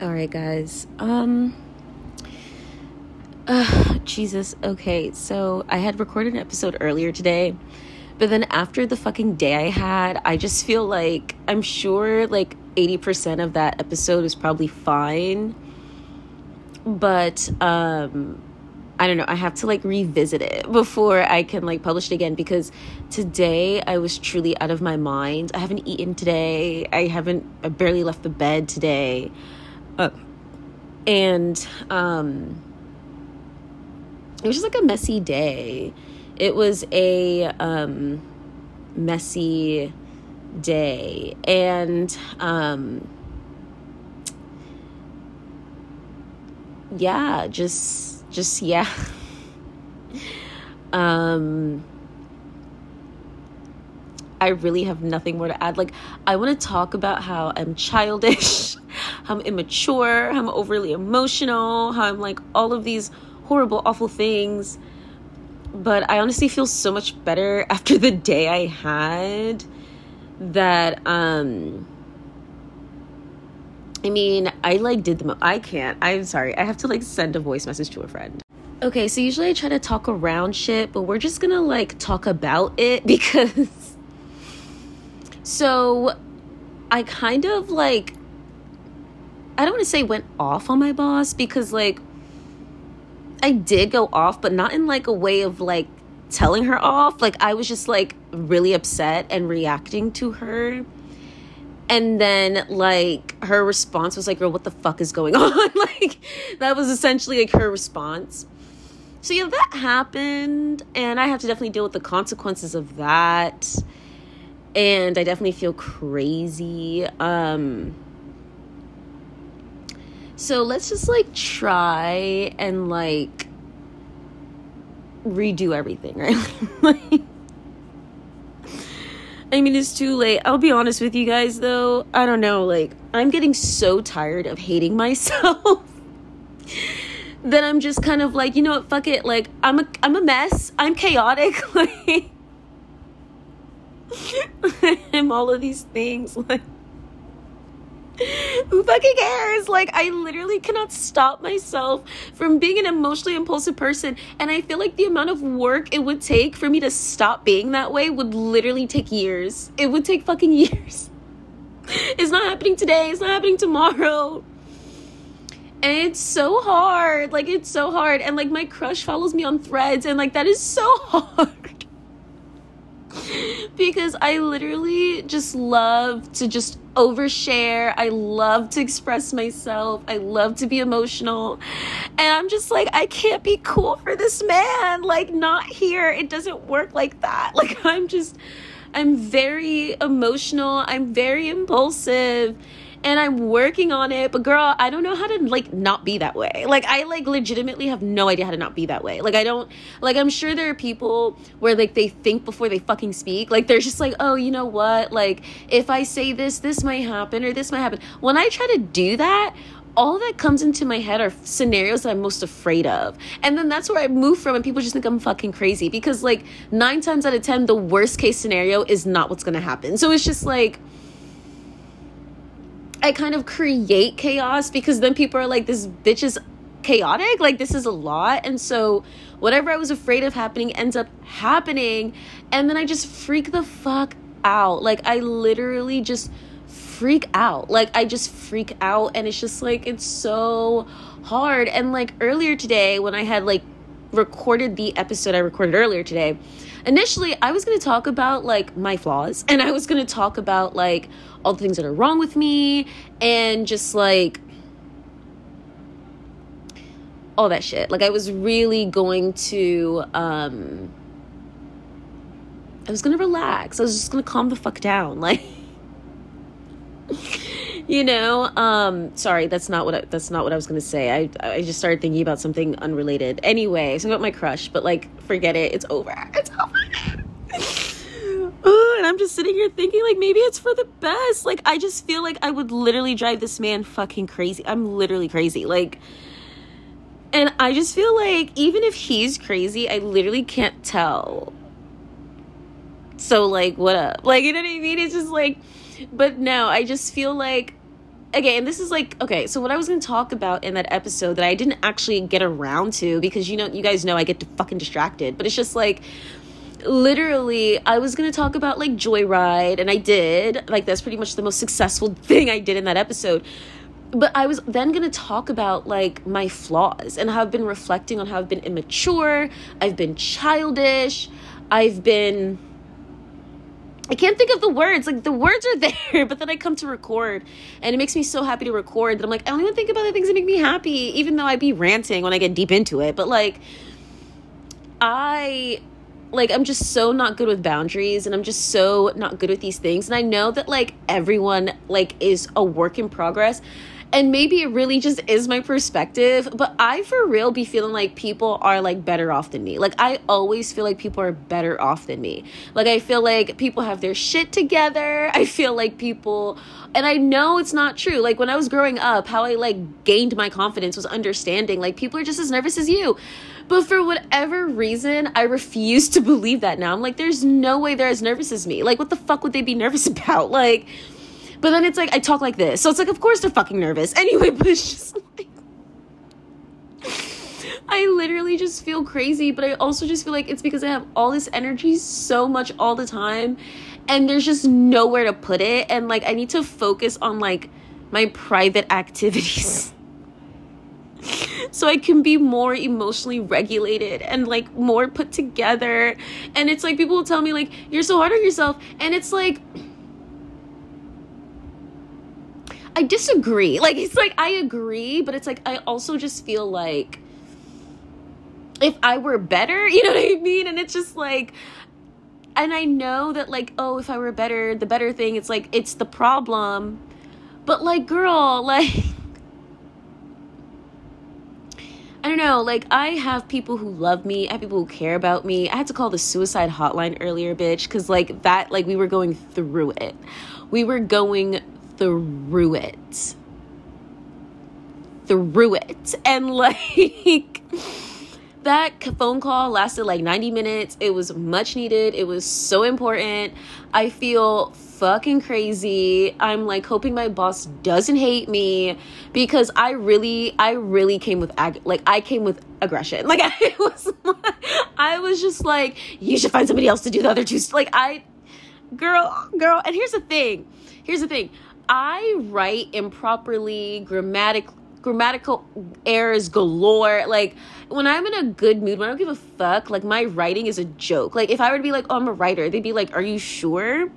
All right, guys. Um uh, Jesus. Okay, so I had recorded an episode earlier today, but then after the fucking day I had, I just feel like I'm sure like 80% of that episode is probably fine. But um I don't know, I have to like revisit it before I can like publish it again because today I was truly out of my mind. I haven't eaten today. I haven't I barely left the bed today. And um it was just like a messy day. It was a um, messy day, and um, yeah, just just yeah. um, I really have nothing more to add. Like, I want to talk about how I'm childish, how I'm immature, how I'm overly emotional, how I'm like all of these horrible, awful things. But I honestly feel so much better after the day I had that um I mean, I like did the mo- I can't. I'm sorry. I have to like send a voice message to a friend. Okay, so usually I try to talk around shit, but we're just to like talk about it because so I kind of like I don't want to say went off on my boss because like I did go off, but not in like a way of like telling her off. Like I was just like really upset and reacting to her. And then like her response was like, girl, what the fuck is going on? like that was essentially like her response. So yeah, that happened and I have to definitely deal with the consequences of that. And I definitely feel crazy. Um so let's just like try and like redo everything, right? like, I mean, it's too late. I'll be honest with you guys though. I don't know, like I'm getting so tired of hating myself. that I'm just kind of like, you know what, fuck it. Like I'm a I'm a mess. I'm chaotic. Like I'm all of these things like who fucking cares? Like, I literally cannot stop myself from being an emotionally impulsive person. And I feel like the amount of work it would take for me to stop being that way would literally take years. It would take fucking years. It's not happening today, it's not happening tomorrow. And it's so hard. Like, it's so hard. And, like, my crush follows me on threads, and, like, that is so hard because I literally just love to just overshare. I love to express myself. I love to be emotional. And I'm just like, I can't be cool for this man. Like, not here. It doesn't work like that. Like, I'm just, I'm very emotional. I'm very impulsive and I'm working on it. But girl, I don't know how to like not be that way. Like I like legitimately have no idea how to not be that way. Like I don't like I'm sure there are people where like they think before they fucking speak. Like they're just like, "Oh, you know what? Like if I say this, this might happen or this might happen." When I try to do that, all that comes into my head are scenarios that I'm most afraid of. And then that's where I move from, and people just think I'm fucking crazy because, like, nine times out of 10, the worst case scenario is not what's gonna happen. So it's just like, I kind of create chaos because then people are like, this bitch is chaotic. Like, this is a lot. And so, whatever I was afraid of happening ends up happening. And then I just freak the fuck out. Like, I literally just freak out. Like, I just freak out. And it's just like, it's so hard. And like earlier today, when I had like recorded the episode I recorded earlier today, initially I was going to talk about like my flaws and I was going to talk about like all the things that are wrong with me and just like all that shit. Like I was really going to um I was going to relax. I was just going to calm the fuck down. Like you know um sorry that's not what I, that's not what i was gonna say. I i just started thinking about something unrelated. Anyway so about my crush but like forget it. It's over. It's over. And i'm just sitting here thinking like maybe it's for the best. Like i just feel like i would literally drive this man fucking crazy. I'm literally crazy. Like and i just feel like even if he's crazy i literally can't tell. So like what up? Like you know what i mean? It's just like but no i just feel like okay, and this is like okay, so what I was gonna talk about in that episode that I didn't actually get around to because you know you guys know I get fucking distracted, but it's just like literally I was gonna talk about like Joyride and I did. Like that's pretty much the most successful thing I did in that episode. But I was then gonna talk about like my flaws and how I've been reflecting on how I've been immature, I've been childish, I've been I can't think of the words. Like the words are there, but then I come to record and it makes me so happy to record that I'm like, I don't even think about the things that make me happy, even though I'd be ranting when I get deep into it. But like I like I'm just so not good with boundaries and I'm just so not good with these things. And I know that like everyone like is a work in progress and maybe it really just is my perspective but i for real be feeling like people are like better off than me like i always feel like people are better off than me like i feel like people have their shit together i feel like people and i know it's not true like when i was growing up how i like gained my confidence was understanding like people are just as nervous as you but for whatever reason, I refuse to believe that now. I'm like, there's no way they're as nervous as me. Like, what the fuck would they be nervous about? Like, but then it's like I talk like this. So it's like of course they're fucking nervous. Anyway, but it's just like I literally just feel crazy, but I also just feel like it's because I have all this energy so much all the time and there's just nowhere to put it and like I need to focus on like my private activities. so I can be more emotionally regulated and like more put together. And it's like people will tell me like you're so hard on yourself and it's like I disagree. Like it's like I agree, but it's like I also just feel like if I were better, you know what I mean? And it's just like and I know that like oh, if I were better, the better thing it's like it's the problem. But like girl, like I don't know, like I have people who love me, I have people who care about me. I had to call the suicide hotline earlier, bitch, cuz like that like we were going through it. We were going through it. Through it. And like that phone call lasted like 90 minutes. It was much needed. It was so important. I feel fucking crazy. I'm like hoping my boss doesn't hate me because I really I really came with ag- like I came with aggression. Like I was I was just like you should find somebody else to do the other two. Like I girl girl and here's the thing. Here's the thing. I write improperly, grammatic grammatical errors galore. Like when I'm in a good mood, when I don't give a fuck, like my writing is a joke. Like if I were to be like, oh, I'm a writer, they'd be like, are you sure?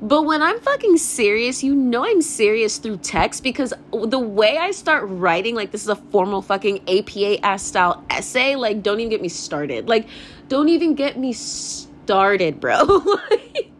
But when I'm fucking serious, you know I'm serious through text because the way I start writing, like this is a formal fucking APA ass style essay, like don't even get me started. Like don't even get me started, bro. like,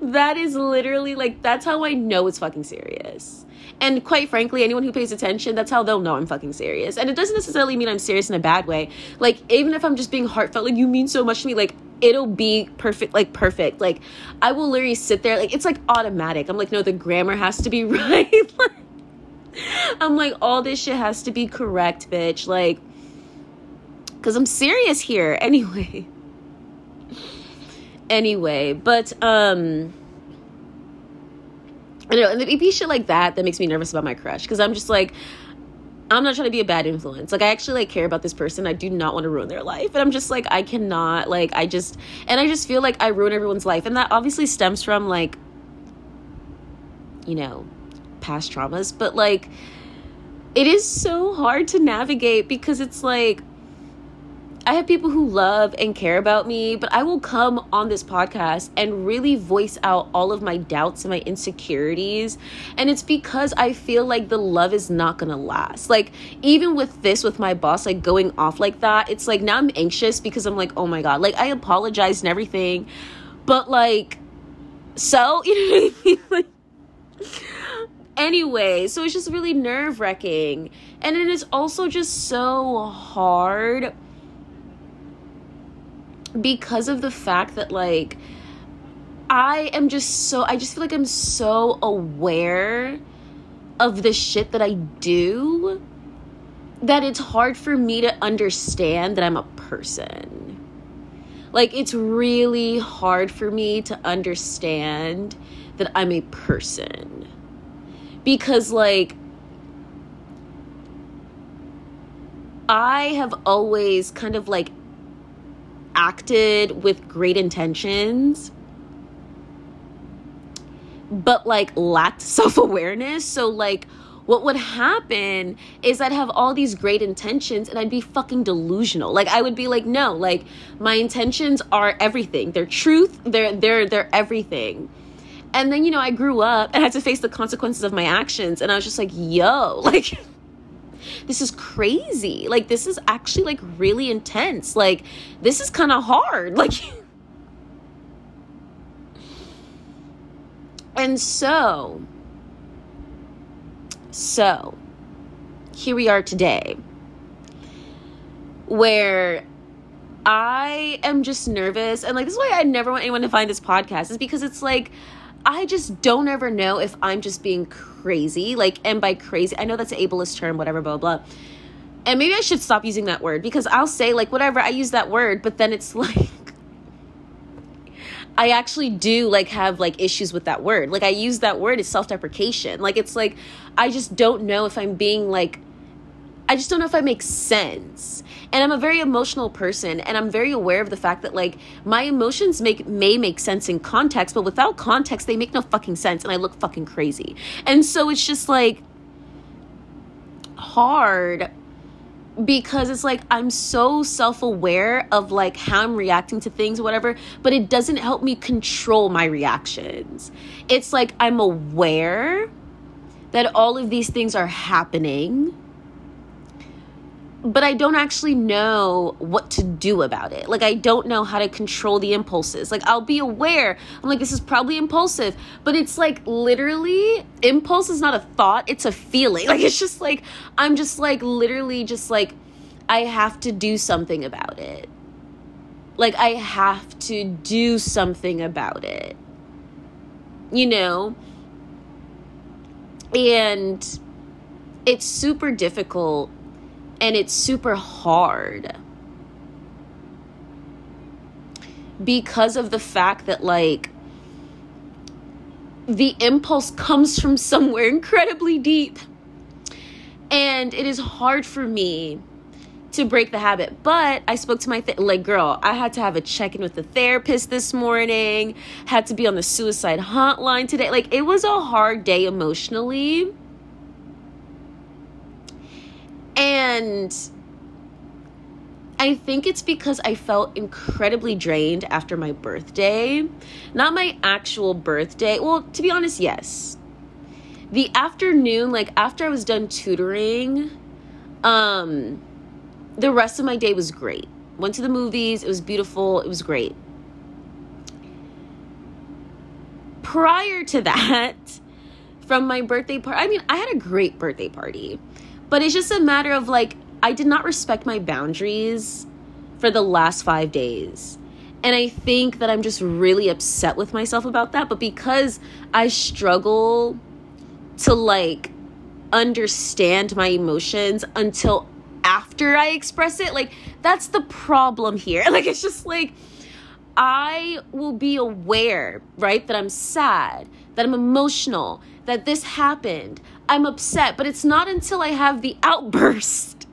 that is literally like that's how I know it's fucking serious. And quite frankly, anyone who pays attention, that's how they'll know I'm fucking serious. And it doesn't necessarily mean I'm serious in a bad way. Like even if I'm just being heartfelt, like you mean so much to me, like it'll be perfect, like perfect. Like I will literally sit there, like it's like automatic. I'm like, no, the grammar has to be right. I'm like, all this shit has to be correct, bitch. Like, cause I'm serious here anyway anyway, but um I know, and it'd be shit like that that makes me nervous about my crush because I'm just like, I'm not trying to be a bad influence. Like I actually like care about this person. I do not want to ruin their life. And I'm just like I cannot like I just and I just feel like I ruin everyone's life. And that obviously stems from like you know, past traumas, but like it is so hard to navigate because it's like I have people who love and care about me, but I will come on this podcast and really voice out all of my doubts and my insecurities. And it's because I feel like the love is not gonna last. Like, even with this, with my boss, like going off like that, it's like now I'm anxious because I'm like, oh my God, like I apologized and everything, but like, so, you know what I mean? Anyway, so it's just really nerve wracking. And it is also just so hard because of the fact that like I am just so I just feel like I'm so aware of the shit that I do that it's hard for me to understand that I'm a person. Like it's really hard for me to understand that I'm a person. because like I have always kind of like acted with great intentions but like lacked self-awareness so like what would happen is I'd have all these great intentions and I'd be fucking delusional. Like I would be like, no, like my intentions are everything. They're truth, they're they're they're everything. And then, you know, I grew up and had to face the consequences of my actions and I was just like, yo, like this is crazy. Like this is actually like really intense. Like this is kind of hard. Like And so so, here we are today, where I am just nervous. And like, this is why I never want anyone to find this podcast, is because it's like, I just don't ever know if I'm just being crazy. Like, and by crazy, I know that's an ableist term, whatever, blah, blah. And maybe I should stop using that word because I'll say, like, whatever, I use that word, but then it's like, I actually do like have like issues with that word. Like I use that word as self-deprecation. Like it's like I just don't know if I'm being like I just don't know if I make sense. And I'm a very emotional person and I'm very aware of the fact that like my emotions make may make sense in context, but without context they make no fucking sense and I look fucking crazy. And so it's just like hard because it's like I'm so self-aware of like how I'm reacting to things whatever but it doesn't help me control my reactions. It's like I'm aware that all of these things are happening but I don't actually know what to do about it. Like I don't know how to control the impulses. Like I'll be aware. I'm like this is probably impulsive, but it's like literally impulse is not a thought, it's a feeling. Like it's just like I'm just like literally just like I have to do something about it. Like I have to do something about it. You know? And it's super difficult and it's super hard. Because of the fact that like the impulse comes from somewhere incredibly deep. And it is hard for me to break the habit. But i spoke to my th- like girl i had to have a check-in with the therapist this morning. Had to be on the suicide hotline today. Like it was a hard day emotionally and I think it's because I felt incredibly drained after my birthday. Not my actual birthday. Well, to be honest, yes. The afternoon, like after I was done tutoring, um the rest of my day was great. Went to the movies, it was beautiful, it was great. Prior to that, from my birthday party, I mean, I had a great birthday party. But it's just a matter of like, I did not respect my boundaries for the last five days. And I think that I'm just really upset with myself about that. But because I struggle to like understand my emotions until after I express it, like that's the problem here. Like it's just like I will be aware, right, that I'm sad, that I'm emotional, that this happened. I'm upset, but it's not until I have the outburst.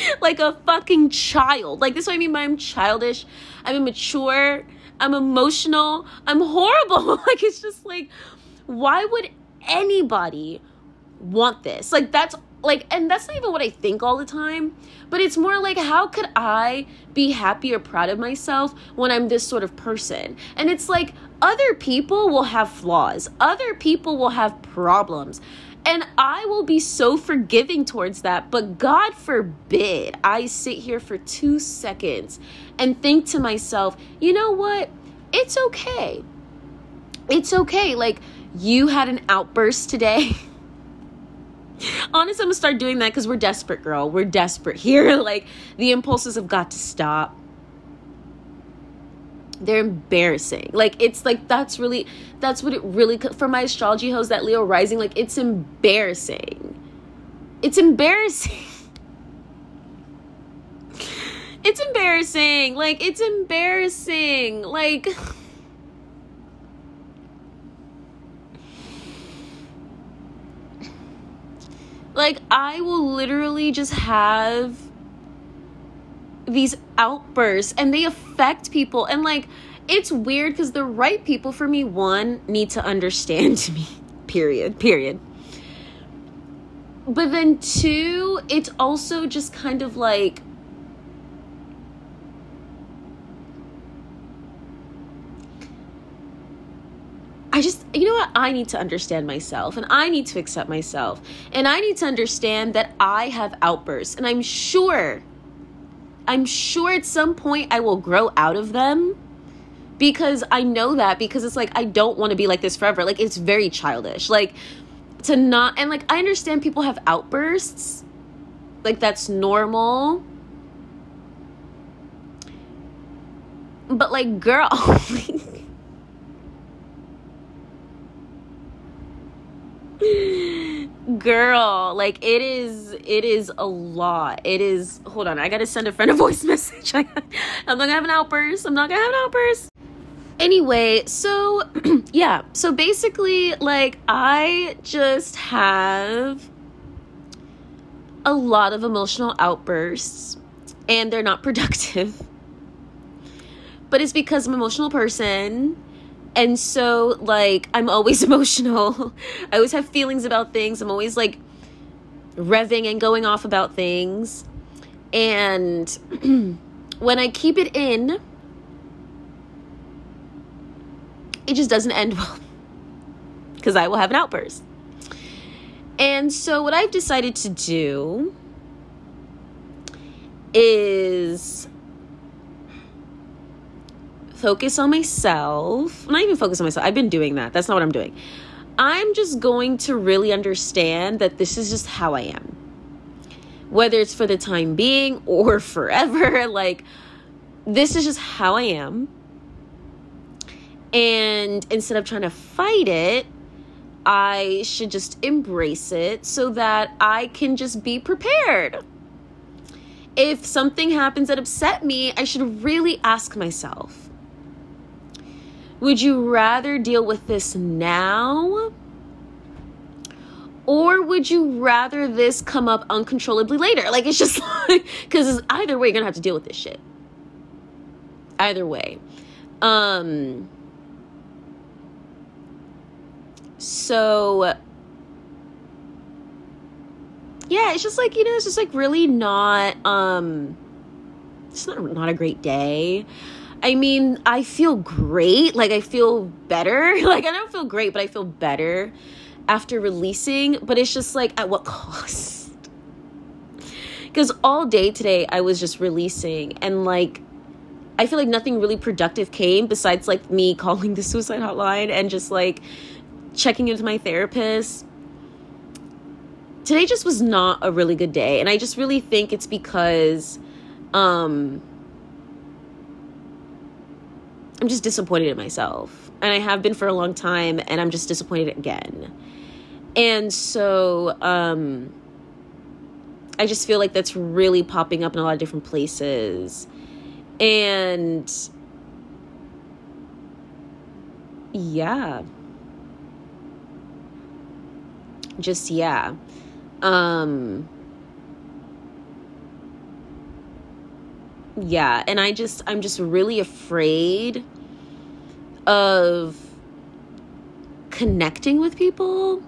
like a fucking child. Like this is what I mean by I'm childish. I'm immature. I'm emotional. I'm horrible. like it's just like why would anybody want this? Like that's like and that's not even what I think all the time, but it's more like how could I be happy or proud of myself when I'm this sort of person? And it's like other people will have flaws, other people will have problems. And I will be so forgiving towards that. But God forbid I sit here for two seconds and think to myself, you know what? It's okay. It's okay. Like, you had an outburst today. Honestly, I'm gonna start doing that because we're desperate, girl. We're desperate here. Like, the impulses have got to stop they're embarrassing. Like it's like that's really that's what it really for my astrology host that Leo rising like it's embarrassing. It's embarrassing. it's embarrassing. Like it's embarrassing. Like Like, I will literally just have these outbursts and they affect people. And, like, it's weird because the right people for me, one, need to understand me, period, period. But then, two, it's also just kind of like, I just, you know what? I need to understand myself and I need to accept myself. And I need to understand that I have outbursts. And I'm sure, I'm sure at some point I will grow out of them because I know that because it's like, I don't want to be like this forever. Like, it's very childish. Like, to not, and like, I understand people have outbursts. Like, that's normal. But, like, girl, oh girl like it is it is a lot. It is hold on i gotta send a friend a voice message. I'm not gonna have an outburst. I'm not gonna have an outburst. Anyway so yeah so basically like i just have a lot of emotional outbursts and they're not productive. But it's because i'm an emotional person and so, like, I'm always emotional. I always have feelings about things. I'm always like revving and going off about things. And when I keep it in, it just doesn't end well because I will have an outburst. And so, what I've decided to do is focus on myself. Not even focus on myself. I've been doing that. That's not what I'm doing. I'm just going to really understand that this is just how I am. Whether it's for the time being or forever, like, this is just how I am. And instead of trying to fight it, I should just embrace it so that I can just be prepared. If something happens that upset me, I should really ask myself would you rather deal with this now? Or would you rather this come up uncontrollably later? Like, it's just like, because either way, you're gonna have to deal with this shit. Either way. Um, so, yeah, it's just like, you know, it's just like really not, um, it's not, not a great day. I mean, I feel great. Like, I feel better. Like, I don't feel great, but I feel better after releasing. But it's just like, at what cost? Because all day today, I was just releasing, and like, I feel like nothing really productive came besides like me calling the suicide hotline and just like checking into my therapist. Today just was not a really good day, and I just really think it's because, um, I'm just disappointed in myself. And I have been for a long time, and I'm just disappointed again. And so, um, I just feel like that's really popping up in a lot of different places. And yeah. Just yeah. Um yeah, and I just I'm just really afraid of connecting with people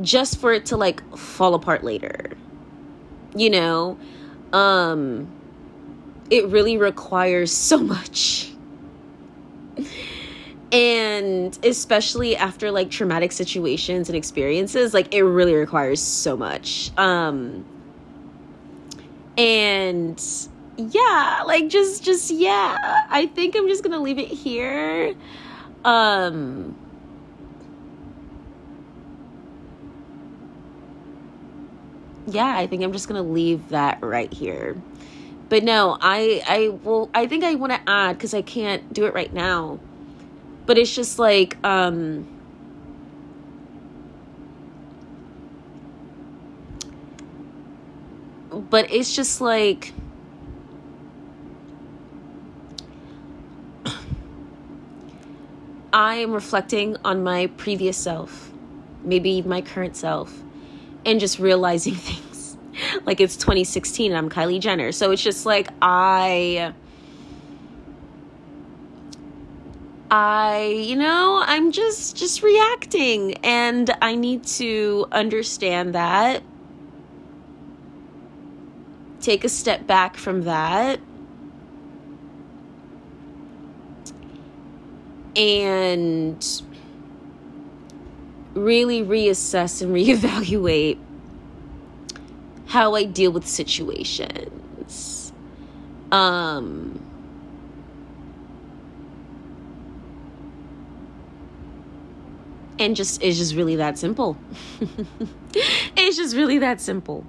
just for it to like fall apart later. You know, um it really requires so much. and especially after like traumatic situations and experiences, like it really requires so much. Um and yeah, like just just yeah. I think I'm just going to leave it here. Um Yeah, I think I'm just going to leave that right here. But no, I I will I think I want to add cuz I can't do it right now. But it's just like um but it's just like I am reflecting on my previous self, maybe my current self, and just realizing things like it's 2016 and I'm Kylie Jenner. So it's just like I I, you know, I'm just just reacting and I need to understand that. Take a step back from that. And really reassess and reevaluate how I deal with situations. Um and just it's just really that simple. it's just really that simple.